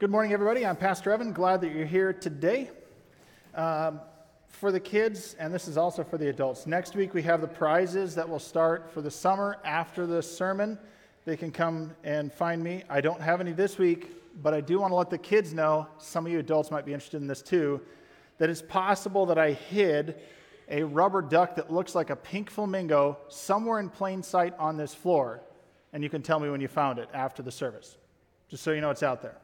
Good morning, everybody. I'm Pastor Evan. Glad that you're here today. Um, for the kids, and this is also for the adults, next week we have the prizes that will start for the summer after the sermon. They can come and find me. I don't have any this week, but I do want to let the kids know, some of you adults might be interested in this too, that it's possible that I hid a rubber duck that looks like a pink flamingo somewhere in plain sight on this floor. And you can tell me when you found it after the service, just so you know it's out there.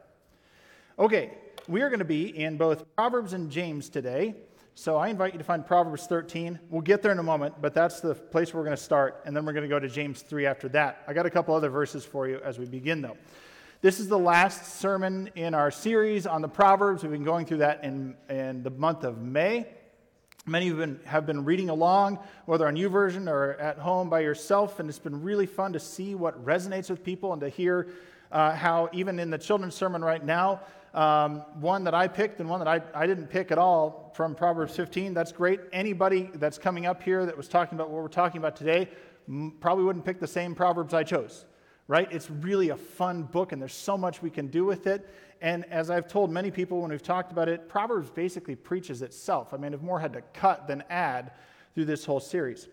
Okay, we are going to be in both Proverbs and James today. So I invite you to find Proverbs 13. We'll get there in a moment, but that's the place where we're going to start, and then we're going to go to James 3 after that. I got a couple other verses for you as we begin, though. This is the last sermon in our series on the Proverbs. We've been going through that in, in the month of May. Many of you have been reading along, whether on YouVersion or at home by yourself, and it's been really fun to see what resonates with people and to hear uh, how, even in the children's sermon right now, um, one that I picked and one that I, I didn't pick at all from Proverbs 15. That's great. Anybody that's coming up here that was talking about what we're talking about today probably wouldn't pick the same Proverbs I chose, right? It's really a fun book, and there's so much we can do with it. And as I've told many people when we've talked about it, Proverbs basically preaches itself. I mean, if more had to cut than add through this whole series.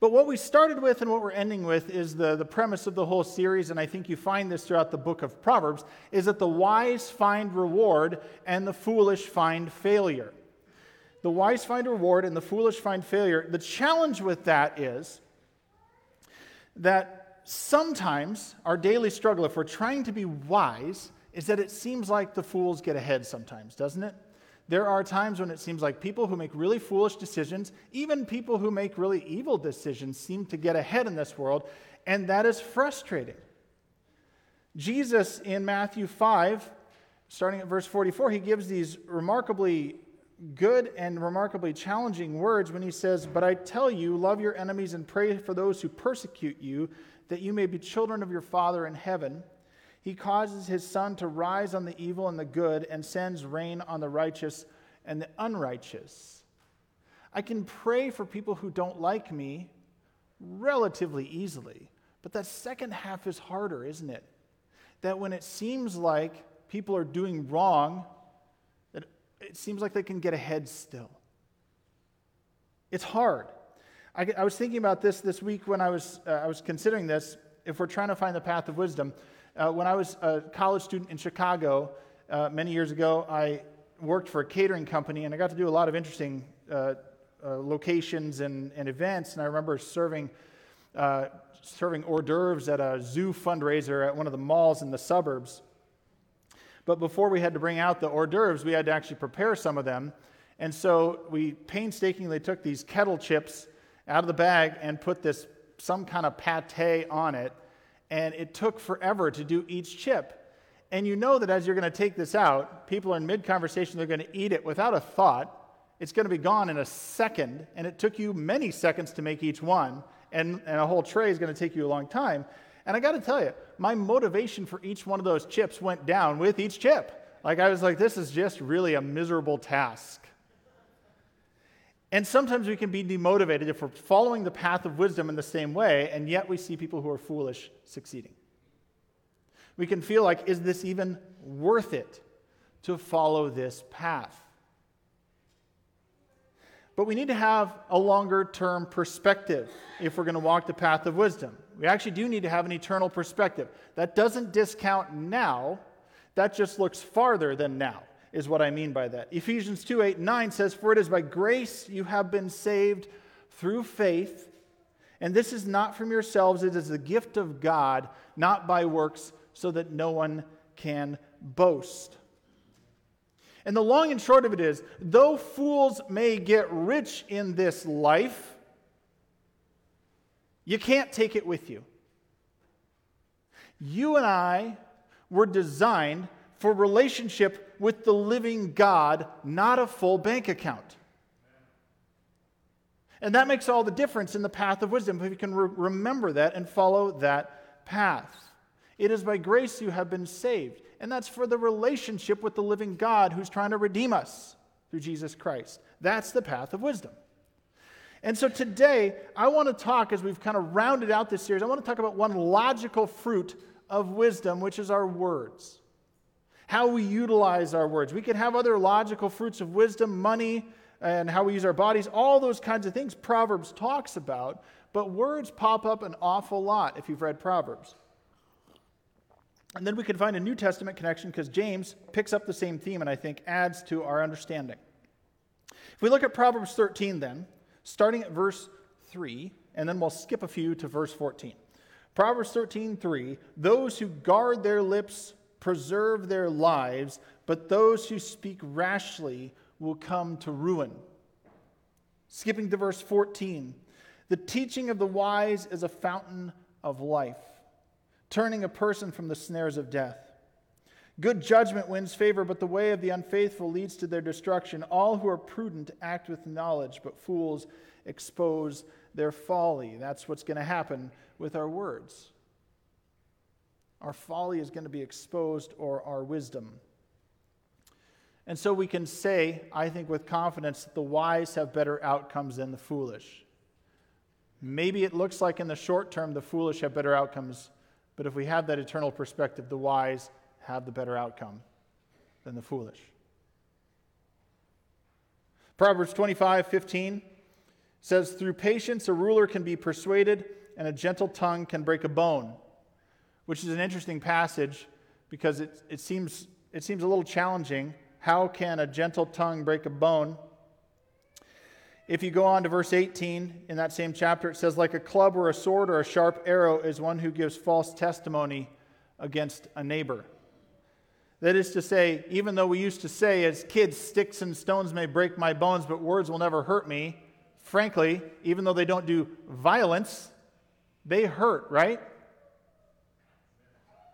But what we started with and what we're ending with is the, the premise of the whole series, and I think you find this throughout the book of Proverbs, is that the wise find reward and the foolish find failure. The wise find reward and the foolish find failure. The challenge with that is that sometimes our daily struggle, if we're trying to be wise, is that it seems like the fools get ahead sometimes, doesn't it? There are times when it seems like people who make really foolish decisions, even people who make really evil decisions, seem to get ahead in this world, and that is frustrating. Jesus in Matthew 5, starting at verse 44, he gives these remarkably good and remarkably challenging words when he says, But I tell you, love your enemies and pray for those who persecute you, that you may be children of your Father in heaven. He causes his sun to rise on the evil and the good and sends rain on the righteous and the unrighteous. I can pray for people who don't like me relatively easily, but that second half is harder, isn't it? That when it seems like people are doing wrong, that it seems like they can get ahead still. It's hard. I, I was thinking about this this week when I was, uh, I was considering this. If we're trying to find the path of wisdom, uh, when I was a college student in Chicago uh, many years ago, I worked for a catering company and I got to do a lot of interesting uh, uh locations and, and, events. And I remember serving, uh, serving hors d'oeuvres at a zoo fundraiser at one of the malls in the suburbs. But before we had to bring out the hors d'oeuvres, we had to actually prepare some of them. And so we painstakingly took these kettle chips out of the bag and put this some kind of pate on it and it took forever to do each chip. And you know that as you're going to take this out, people are in mid conversation, they're going to eat it without a thought. It's going to be gone in a second, and it took you many seconds to make each one, and, and a whole tray is going to take you a long time. And I got to tell you, my motivation for each one of those chips went down with each chip. Like, I was like, this is just really a miserable task. And sometimes we can be demotivated if we're following the path of wisdom in the same way, and yet we see people who are foolish succeeding. We can feel like, is this even worth it to follow this path? But we need to have a longer term perspective if we're going to walk the path of wisdom. We actually do need to have an eternal perspective. That doesn't discount now, that just looks farther than now is what I mean by that. Ephesians 2 8 9 says, For it is by grace you have been saved through faith, and this is not from yourselves, it is the gift of God, not by works, so that no one can boast. And the long and short of it is though fools may get rich in this life, you can't take it with you. You and I were designed for relationship with the living God, not a full bank account. And that makes all the difference in the path of wisdom if you can re- remember that and follow that path. It is by grace you have been saved. And that's for the relationship with the living God who's trying to redeem us through Jesus Christ. That's the path of wisdom. And so today, I want to talk, as we've kind of rounded out this series, I want to talk about one logical fruit of wisdom, which is our words. How we utilize our words. We could have other logical fruits of wisdom, money, and how we use our bodies, all those kinds of things Proverbs talks about, but words pop up an awful lot if you've read Proverbs. And then we can find a New Testament connection because James picks up the same theme and I think adds to our understanding. If we look at Proverbs 13, then, starting at verse 3, and then we'll skip a few to verse 14. Proverbs 13, 3 Those who guard their lips preserve their lives, but those who speak rashly will come to ruin. Skipping to verse 14 The teaching of the wise is a fountain of life, turning a person from the snares of death. Good judgment wins favor, but the way of the unfaithful leads to their destruction. All who are prudent act with knowledge, but fools expose their folly. That's what's going to happen with our words. Our folly is going to be exposed, or our wisdom. And so we can say, I think with confidence, that the wise have better outcomes than the foolish. Maybe it looks like in the short term the foolish have better outcomes, but if we have that eternal perspective, the wise have the better outcome than the foolish. Proverbs 25, 15 says, Through patience a ruler can be persuaded, and a gentle tongue can break a bone, which is an interesting passage because it, it, seems, it seems a little challenging. How can a gentle tongue break a bone? If you go on to verse 18 in that same chapter, it says, Like a club or a sword or a sharp arrow is one who gives false testimony against a neighbor. That is to say, even though we used to say as kids, sticks and stones may break my bones, but words will never hurt me, frankly, even though they don't do violence, they hurt, right?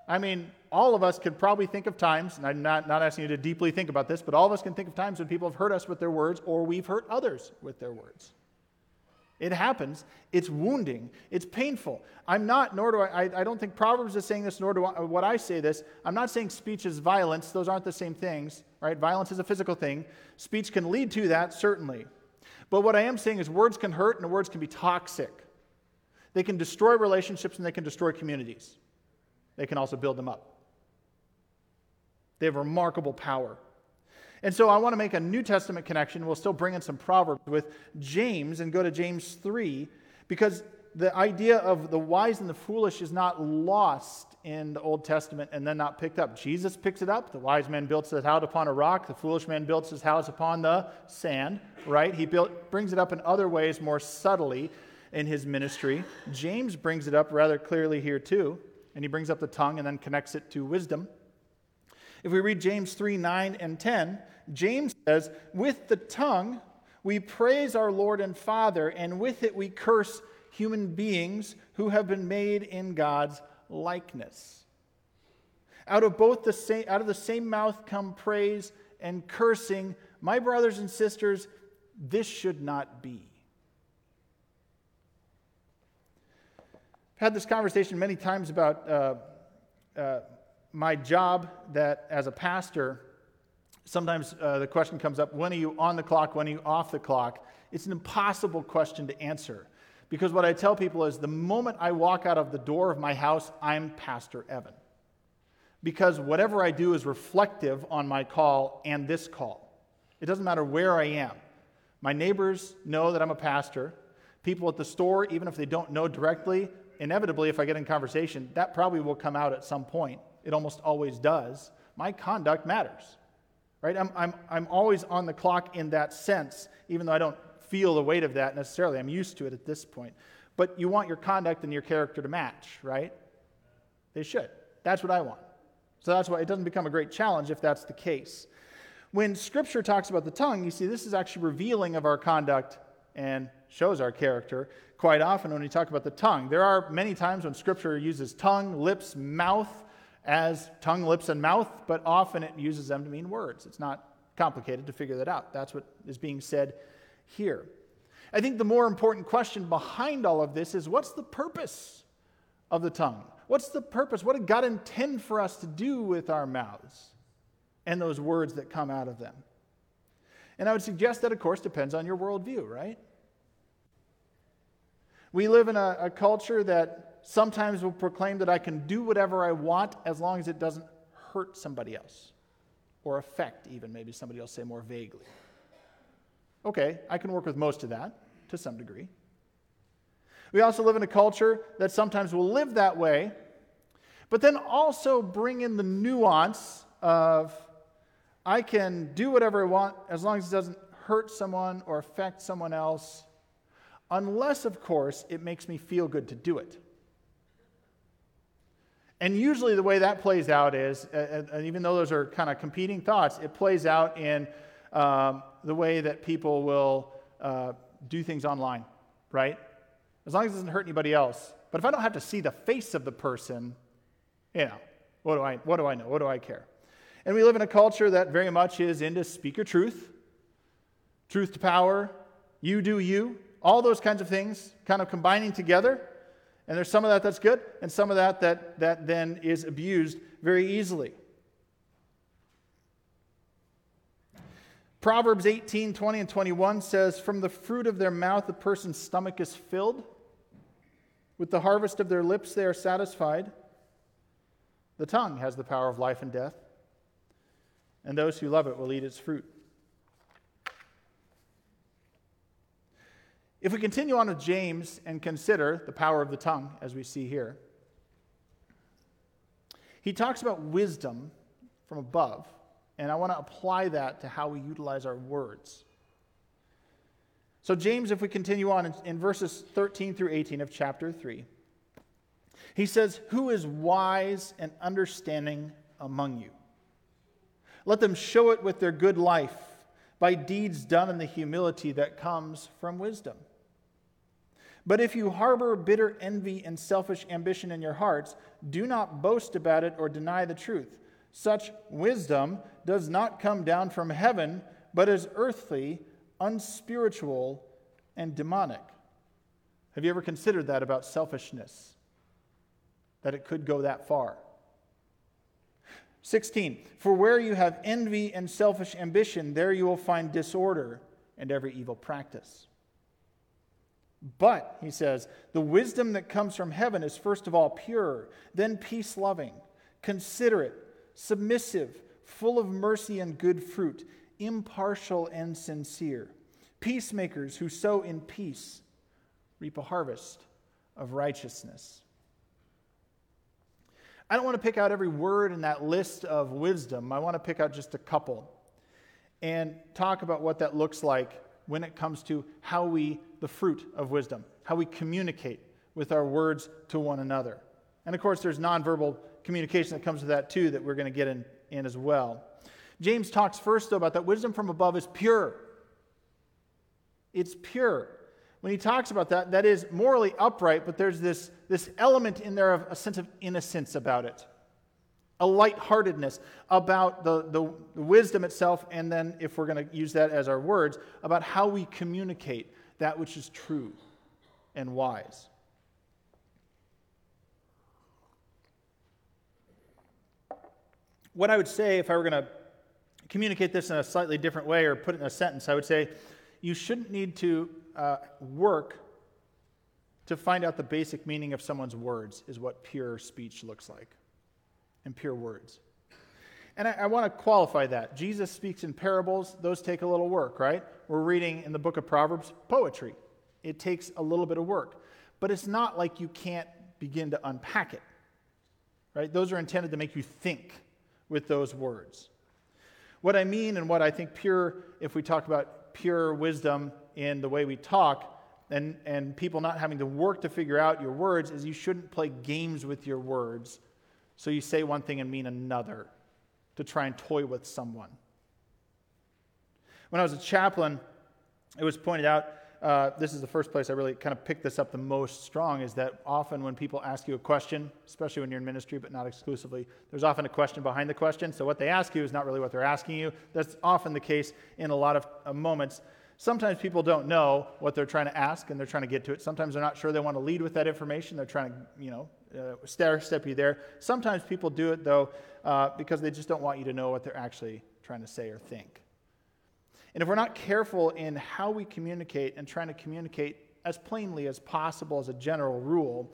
I mean, all of us could probably think of times, and I'm not, not asking you to deeply think about this, but all of us can think of times when people have hurt us with their words or we've hurt others with their words. It happens. It's wounding. It's painful. I'm not, nor do I, I, I don't think Proverbs is saying this, nor do I, what I say this. I'm not saying speech is violence. Those aren't the same things, right? Violence is a physical thing. Speech can lead to that, certainly. But what I am saying is words can hurt and words can be toxic. They can destroy relationships and they can destroy communities. They can also build them up. They have remarkable power. And so I want to make a New Testament connection. We'll still bring in some Proverbs with James and go to James 3 because the idea of the wise and the foolish is not lost in the Old Testament and then not picked up. Jesus picks it up. The wise man builds his house upon a rock, the foolish man builds his house upon the sand, right? He built, brings it up in other ways more subtly in his ministry. James brings it up rather clearly here too, and he brings up the tongue and then connects it to wisdom. If we read James 3 9 and 10, James says, With the tongue we praise our Lord and Father, and with it we curse human beings who have been made in God's likeness. Out of both the same, out of the same mouth come praise and cursing. My brothers and sisters, this should not be. I've had this conversation many times about uh, uh, my job that as a pastor sometimes uh, the question comes up when are you on the clock, when are you off the clock? It's an impossible question to answer because what I tell people is the moment I walk out of the door of my house, I'm Pastor Evan. Because whatever I do is reflective on my call and this call. It doesn't matter where I am. My neighbors know that I'm a pastor. People at the store, even if they don't know directly, inevitably, if I get in conversation, that probably will come out at some point. It almost always does. My conduct matters right? I'm, I'm, I'm always on the clock in that sense, even though I don't feel the weight of that necessarily. I'm used to it at this point. But you want your conduct and your character to match, right? They should. That's what I want. So that's why it doesn't become a great challenge if that's the case. When Scripture talks about the tongue, you see this is actually revealing of our conduct and shows our character quite often when we talk about the tongue. There are many times when Scripture uses tongue, lips, mouth as tongue, lips, and mouth, but often it uses them to mean words. It's not complicated to figure that out. That's what is being said here. I think the more important question behind all of this is what's the purpose of the tongue? What's the purpose? What did God intend for us to do with our mouths and those words that come out of them? And I would suggest that, of course, depends on your worldview, right? We live in a, a culture that sometimes will proclaim that I can do whatever I want as long as it doesn't hurt somebody else. or affect, even. Maybe somebody else say more vaguely. Okay, I can work with most of that to some degree. We also live in a culture that sometimes will live that way, but then also bring in the nuance of I can do whatever I want as long as it doesn't hurt someone or affect someone else, unless, of course, it makes me feel good to do it. And usually, the way that plays out is, and even though those are kind of competing thoughts, it plays out in um, the way that people will uh, do things online, right? As long as it doesn't hurt anybody else. But if I don't have to see the face of the person, you know, what do I, what do I know? What do I care? And we live in a culture that very much is into speak your truth, truth to power, you do you, all those kinds of things kind of combining together. And there's some of that that's good, and some of that that, that then is abused very easily. Proverbs 18, 20, and 21 says, From the fruit of their mouth, the person's stomach is filled. With the harvest of their lips, they are satisfied. The tongue has the power of life and death, and those who love it will eat its fruit. If we continue on with James and consider the power of the tongue, as we see here, he talks about wisdom from above, and I want to apply that to how we utilize our words. So, James, if we continue on in, in verses 13 through 18 of chapter 3, he says, Who is wise and understanding among you? Let them show it with their good life by deeds done in the humility that comes from wisdom. But if you harbor bitter envy and selfish ambition in your hearts, do not boast about it or deny the truth. Such wisdom does not come down from heaven, but is earthly, unspiritual, and demonic. Have you ever considered that about selfishness? That it could go that far? 16. For where you have envy and selfish ambition, there you will find disorder and every evil practice. But, he says, the wisdom that comes from heaven is first of all pure, then peace loving, considerate, submissive, full of mercy and good fruit, impartial and sincere. Peacemakers who sow in peace reap a harvest of righteousness. I don't want to pick out every word in that list of wisdom. I want to pick out just a couple and talk about what that looks like when it comes to how we, the fruit of wisdom, how we communicate with our words to one another. And of course, there's nonverbal communication that comes with that too, that we're going to get in, in as well. James talks first, though, about that wisdom from above is pure. It's pure. When he talks about that, that is morally upright, but there's this, this element in there of a sense of innocence about it a lightheartedness about the, the, the wisdom itself, and then, if we're going to use that as our words, about how we communicate that which is true and wise. What I would say, if I were going to communicate this in a slightly different way or put it in a sentence, I would say you shouldn't need to uh, work to find out the basic meaning of someone's words, is what pure speech looks like and pure words. And I, I want to qualify that. Jesus speaks in parables, those take a little work, right? We're reading in the book of Proverbs poetry. It takes a little bit of work. But it's not like you can't begin to unpack it, right? Those are intended to make you think with those words. What I mean and what I think pure, if we talk about pure wisdom in the way we talk, and, and people not having to work to figure out your words, is you shouldn't play games with your words so you say one thing and mean another to try and toy with someone. When I was a chaplain, it was pointed out uh, this is the first place I really kind of picked this up the most strong is that often when people ask you a question, especially when you're in ministry, but not exclusively, there's often a question behind the question. So what they ask you is not really what they're asking you. That's often the case in a lot of uh, moments. Sometimes people don't know what they're trying to ask and they're trying to get to it. Sometimes they're not sure they want to lead with that information. They're trying to, you know, uh, stair step you there. Sometimes people do it, though, uh, because they just don't want you to know what they're actually trying to say or think. And if we're not careful in how we communicate and trying to communicate as plainly as possible as a general rule,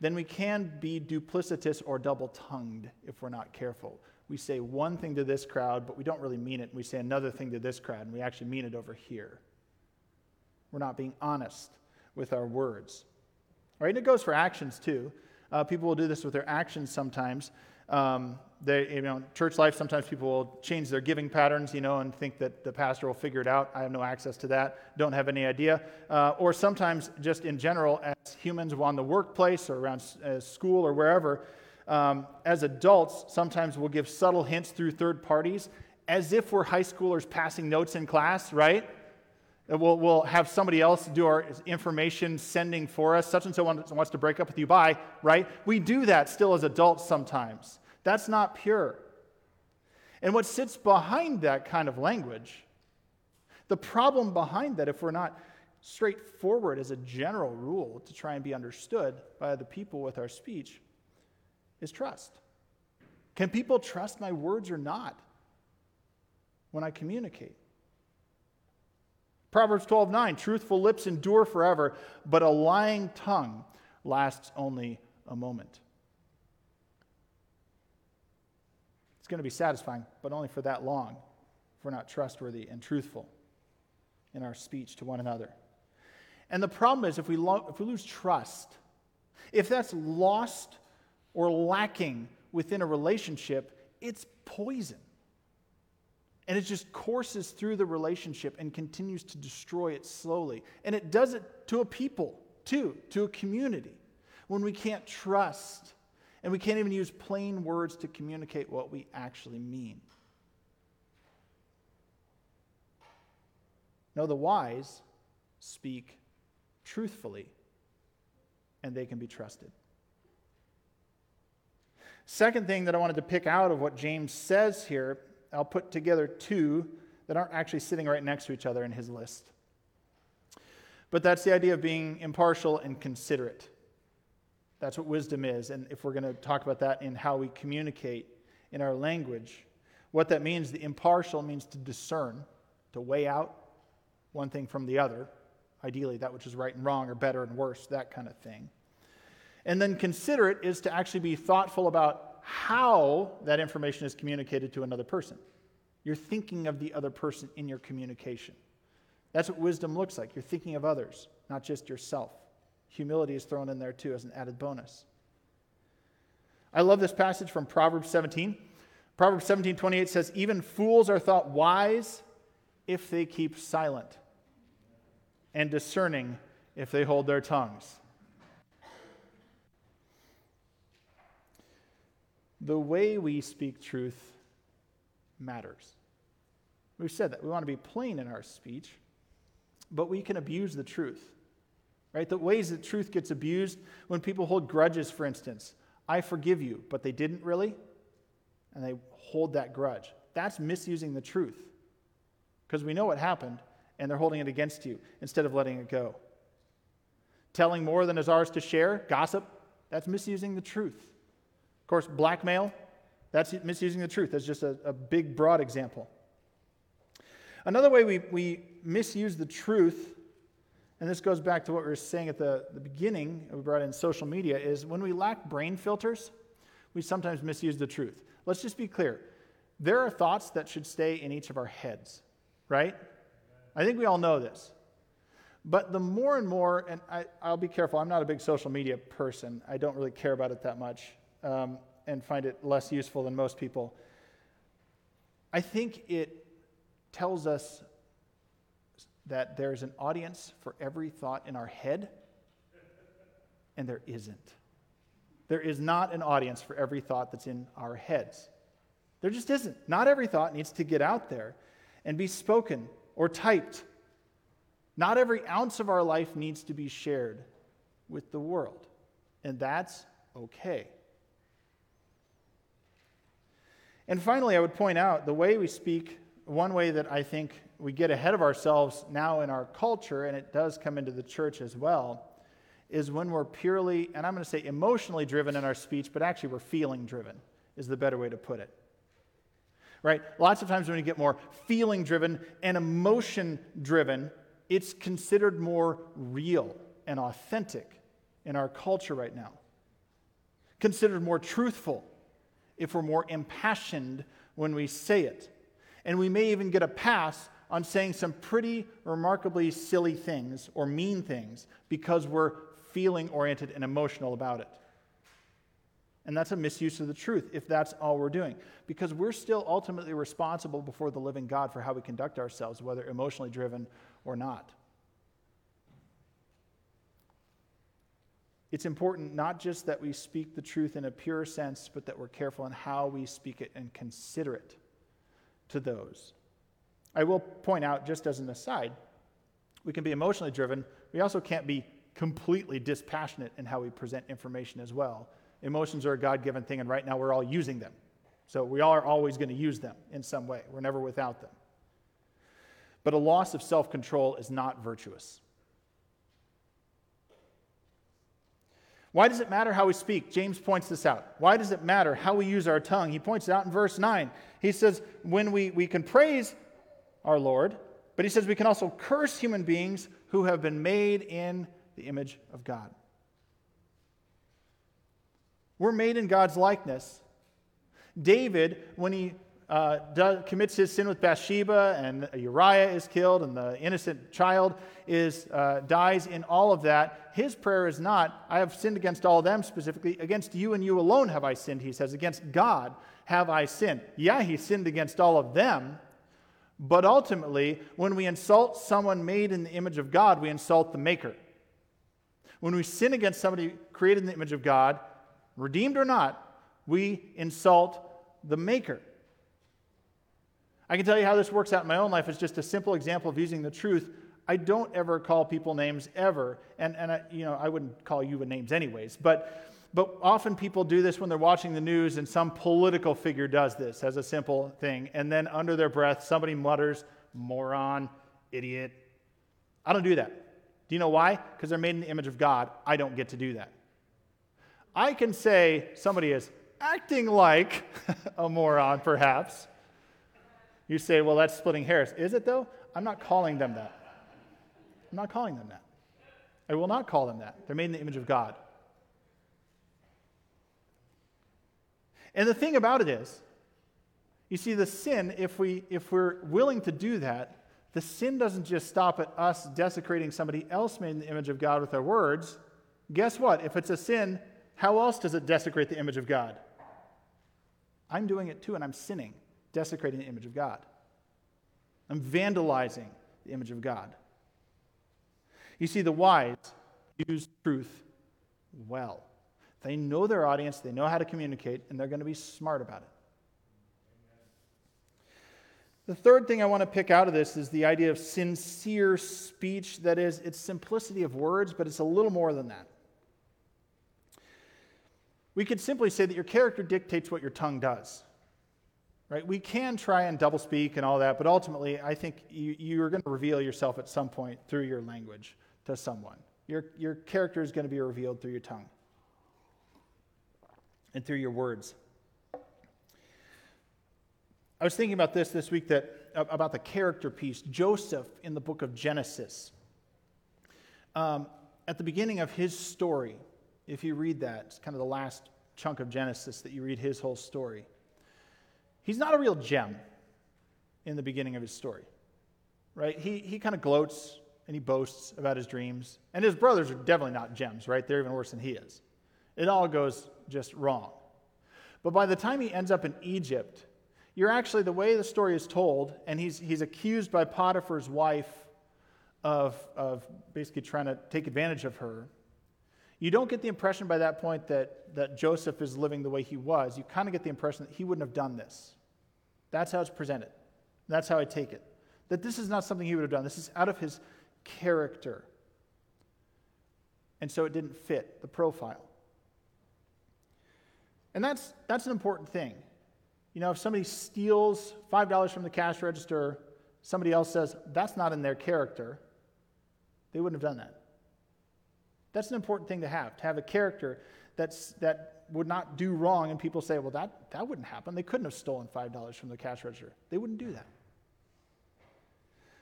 then we can be duplicitous or double tongued if we're not careful. we say one thing to this crowd, but we don't really mean it. We say another thing to this crowd, and we actually mean it over here. We're not being honest with our words. All right, and it goes for actions too. Uh, people will do this with their actions sometimes. Um, they, you know, church life, sometimes people will change their giving patterns, you know, and think that the pastor will figure it out. I have no access to that, don't have any idea. Uh, or sometimes, just in general, as humans on the workplace or around uh, school or wherever, um, as adults, sometimes we'll give subtle hints through third parties as if we're high schoolers passing notes in class, right? We'll, we'll have somebody else do our information sending for us. Such and so wants to break up with you. Bye, right? We do that still as adults sometimes. That's not pure. And what sits behind that kind of language, the problem behind that, if we're not straightforward as a general rule to try and be understood by the people with our speech, is trust. Can people trust my words or not when I communicate? Proverbs 12 9, truthful lips endure forever, but a lying tongue lasts only a moment. It's going to be satisfying, but only for that long if we're not trustworthy and truthful in our speech to one another. And the problem is if we, lo- if we lose trust, if that's lost or lacking within a relationship, it's poison. And it just courses through the relationship and continues to destroy it slowly. And it does it to a people, too, to a community, when we can't trust and we can't even use plain words to communicate what we actually mean. No, the wise speak truthfully, and they can be trusted. Second thing that I wanted to pick out of what James says here, I'll put together two that aren't actually sitting right next to each other in his list. But that's the idea of being impartial and considerate. That's what wisdom is. And if we're going to talk about that in how we communicate in our language, what that means, the impartial means to discern, to weigh out one thing from the other, ideally that which is right and wrong or better and worse, that kind of thing. And then considerate is to actually be thoughtful about how that information is communicated to another person. You're thinking of the other person in your communication. That's what wisdom looks like. You're thinking of others, not just yourself. Humility is thrown in there too as an added bonus. I love this passage from Proverbs 17. Proverbs 17 28 says, Even fools are thought wise if they keep silent, and discerning if they hold their tongues. The way we speak truth matters. We've said that. We want to be plain in our speech, but we can abuse the truth right? The ways that truth gets abused when people hold grudges, for instance. I forgive you, but they didn't really, and they hold that grudge. That's misusing the truth because we know what happened and they're holding it against you instead of letting it go. Telling more than is ours to share, gossip, that's misusing the truth. Of course, blackmail, that's misusing the truth. That's just a, a big, broad example. Another way we, we misuse the truth and this goes back to what we were saying at the, the beginning, we brought in social media, is when we lack brain filters, we sometimes misuse the truth. Let's just be clear. There are thoughts that should stay in each of our heads, right? I think we all know this. But the more and more, and I, will be careful, I'm not a big social media person. I don't really care about it that much um, and find it less useful than most people. I think it tells us that there's an audience for every thought in our head, and there isn't. There is not an audience for every thought that's in our heads. There just isn't. Not every thought needs to get out there and be spoken or typed. Not every ounce of our life needs to be shared with the world, and that's okay. And finally, I would point out the way we speak, one way that I think we get ahead of ourselves now in our culture, and it does come into the church as well, is when we're purely, and I'm going to say emotionally driven in our speech, but actually we're feeling driven, is the better way to put it. Right? Lots of times when we get more feeling driven and emotion driven, it's considered more real and authentic in our culture right now. Considered more truthful if we're more impassioned when we say it. And we may even get a pass on saying some pretty remarkably silly things or mean things because we're feeling oriented and emotional about it. And that's a misuse of the truth if that's all we're doing. Because we're still ultimately responsible before the living God for how we conduct ourselves, whether emotionally driven or not. It's important not just that we speak the truth in a pure sense, but that we're careful in how we speak it and consider it to those. I will point out, just as an aside, we can be emotionally driven. We also can't be completely dispassionate in how we present information as well. Emotions are a God given thing, and right now we're all using them. So we are always going to use them in some way. We're never without them. But a loss of self control is not virtuous. Why does it matter how we speak? James points this out. Why does it matter how we use our tongue? He points it out in verse 9. He says, when we, we can praise our Lord, but he says we can also curse human beings who have been made in the image of God. We're made in God's likeness. David, when he uh, does, commits his sin with Bathsheba, and Uriah is killed, and the innocent child is, uh, dies in all of that, his prayer is not, I have sinned against all of them specifically. Against you and you alone have I sinned, he says. Against God have I sinned. Yeah, he sinned against all of them, but ultimately, when we insult someone made in the image of God, we insult the Maker. When we sin against somebody created in the image of God, redeemed or not, we insult the Maker. I can tell you how this works out in my own life. It's just a simple example of using the truth. I don't ever call people names ever, and, and I, you know I wouldn't call you a names anyways. But but often people do this when they're watching the news, and some political figure does this as a simple thing, and then under their breath somebody mutters moron, idiot. I don't do that. Do you know why? Because they're made in the image of God. I don't get to do that. I can say somebody is acting like a moron, perhaps. You say, well, that's splitting hairs. Is it though? I'm not calling them that. I'm not calling them that. I will not call them that. They're made in the image of God. And the thing about it is, you see, the sin, if, we, if we're willing to do that, the sin doesn't just stop at us desecrating somebody else made in the image of God with our words. Guess what? If it's a sin, how else does it desecrate the image of God? I'm doing it too, and I'm sinning, desecrating the image of God. I'm vandalizing the image of God. You see, the wise use truth well. They know their audience, they know how to communicate, and they're going to be smart about it. The third thing I want to pick out of this is the idea of sincere speech. That is, it's simplicity of words, but it's a little more than that. We could simply say that your character dictates what your tongue does. Right? We can try and doublespeak and all that, but ultimately, I think you, you're going to reveal yourself at some point through your language to someone. Your, your character is going to be revealed through your tongue and through your words. I was thinking about this this week that about the character piece. Joseph in the book of Genesis. Um, at the beginning of his story, if you read that, it's kind of the last chunk of Genesis that you read his whole story. He's not a real gem in the beginning of his story, right? He, he kind of gloats and he boasts about his dreams. And his brothers are definitely not gems, right? They're even worse than he is. It all goes just wrong. But by the time he ends up in Egypt, you're actually, the way the story is told, and he's, he's accused by Potiphar's wife of, of basically trying to take advantage of her. You don't get the impression by that point that, that Joseph is living the way he was. You kind of get the impression that he wouldn't have done this. That's how it's presented. That's how I take it. That this is not something he would have done. This is out of his character. And so it didn't fit the profile. And that's, that's an important thing. You know, if somebody steals $5 from the cash register, somebody else says that's not in their character, they wouldn't have done that. That's an important thing to have, to have a character that's, that would not do wrong, and people say, well, that, that wouldn't happen. They couldn't have stolen $5 from the cash register. They wouldn't do that.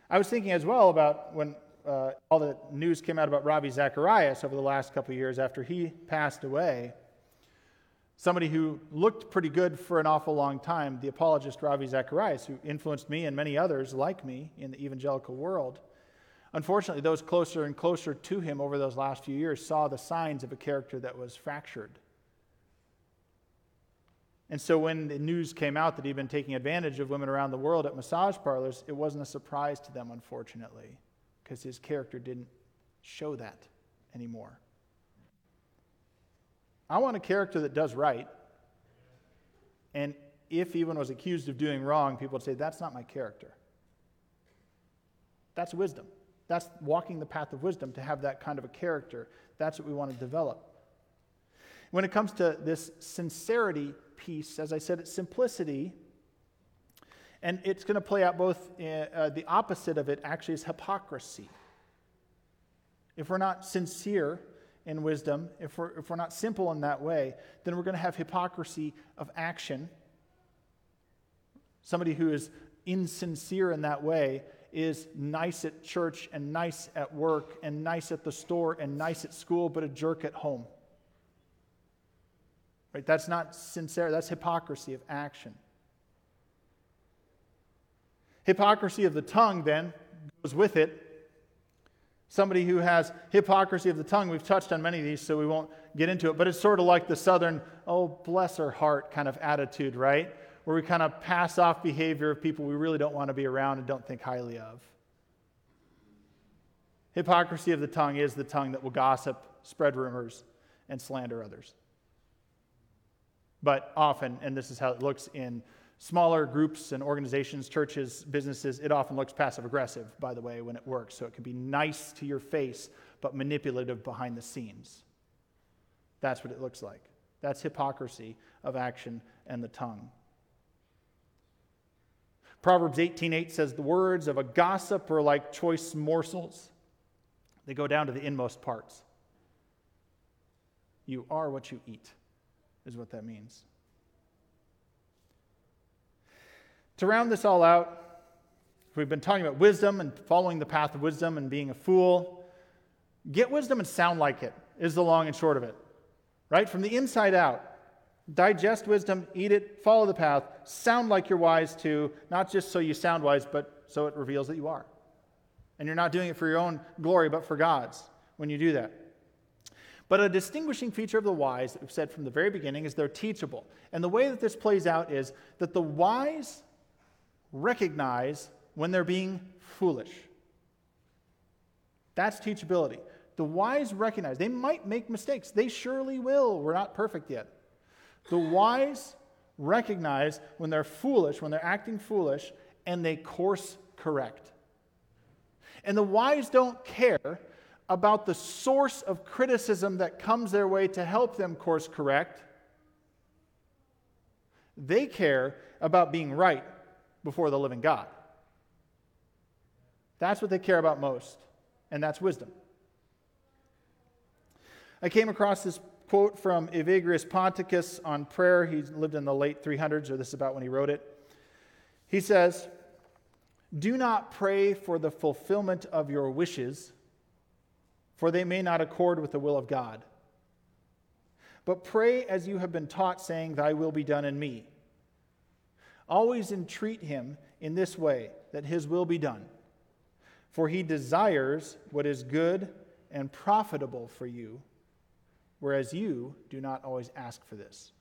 I was thinking as well about when uh, all the news came out about Ravi Zacharias over the last couple years after he passed away somebody who looked pretty good for an awful long time, the apologist Ravi Zacharias, who influenced me and many others like me in the evangelical world. Unfortunately, those closer and closer to him over those last few years saw the signs of a character that was fractured. And so when the news came out that he'd been taking advantage of women around the world at massage parlors, it wasn't a surprise to them, unfortunately, because his character didn't show that anymore. I want a character that does right. And if even was accused of doing wrong, people would say, that's not my character. That's wisdom. That's walking the path of wisdom to have that kind of a character. That's what we want to develop. When it comes to this sincerity piece, as I said, it's simplicity. And it's going to play out both uh, uh, the opposite of it, actually, is hypocrisy. If we're not sincere, in wisdom, if we're, if we're not simple in that way, then we're going to have hypocrisy of action. Somebody who is insincere in that way is nice at church and nice at work and nice at the store and nice at school, but a jerk at home. Right? That's not sincere, that's hypocrisy of action. Hypocrisy of the tongue, then, goes with it Somebody who has hypocrisy of the tongue. We've touched on many of these, so we won't get into it. But it's sort of like the southern, oh, bless her heart kind of attitude, right? Where we kind of pass off behavior of people we really don't want to be around and don't think highly of. Hypocrisy of the tongue is the tongue that will gossip, spread rumors, and slander others. But often, and this is how it looks in smaller groups and organizations, churches, businesses, it often looks passive aggressive, by the way, when it works. So it can be nice to your face, but manipulative behind the scenes. That's what it looks like. That's hypocrisy of action and the tongue. Proverbs 18:8 says the words of a gossip are like choice morsels. They go down to the inmost parts. You are what you eat, is what that means. To round this all out, we've been talking about wisdom and following the path of wisdom and being a fool. Get wisdom and sound like it, is the long and short of it. Right? From the inside out. Digest wisdom, eat it, follow the path, sound like you're wise too, not just so you sound wise, but so it reveals that you are. And you're not doing it for your own glory, but for God's when you do that. But a distinguishing feature of the wise that we've said from the very beginning is they're teachable. And the way that this plays out is that the wise recognize when they're being foolish. That's teachability. The wise recognize they might make mistakes. They surely will. We're not perfect yet. The wise recognize when they're foolish, when they're acting foolish, and they course correct. And the wise don't care about the source of criticism that comes their way to help them course correct. They care about being right before the living God. That's what they care about most, and that's wisdom. I came across this quote from Evagrius Ponticus on prayer. He lived in the late 300s, or this is about when he wrote it. He says, Do not pray for the fulfillment of your wishes, for they may not accord with the will of God. But pray as you have been taught, saying, Thy will be done in me. Always entreat him in this way, that his will be done. For he desires what is good and profitable for you, whereas you do not always ask for this.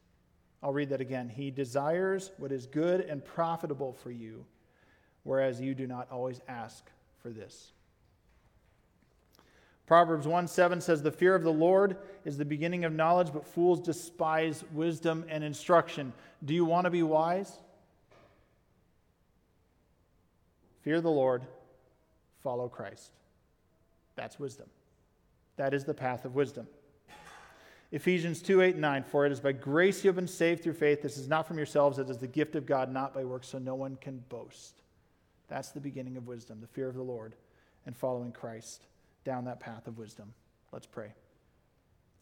I'll read that again. He desires what is good and profitable for you, whereas you do not always ask for this. Proverbs 1 7 says, The fear of the Lord is the beginning of knowledge, but fools despise wisdom and instruction. Do you want to be wise? Fear the Lord, follow Christ. That's wisdom. That is the path of wisdom. Ephesians 2 8 and 9 For it is by grace you have been saved through faith. This is not from yourselves, it is the gift of God, not by works, so no one can boast. That's the beginning of wisdom, the fear of the Lord and following Christ down that path of wisdom. Let's pray.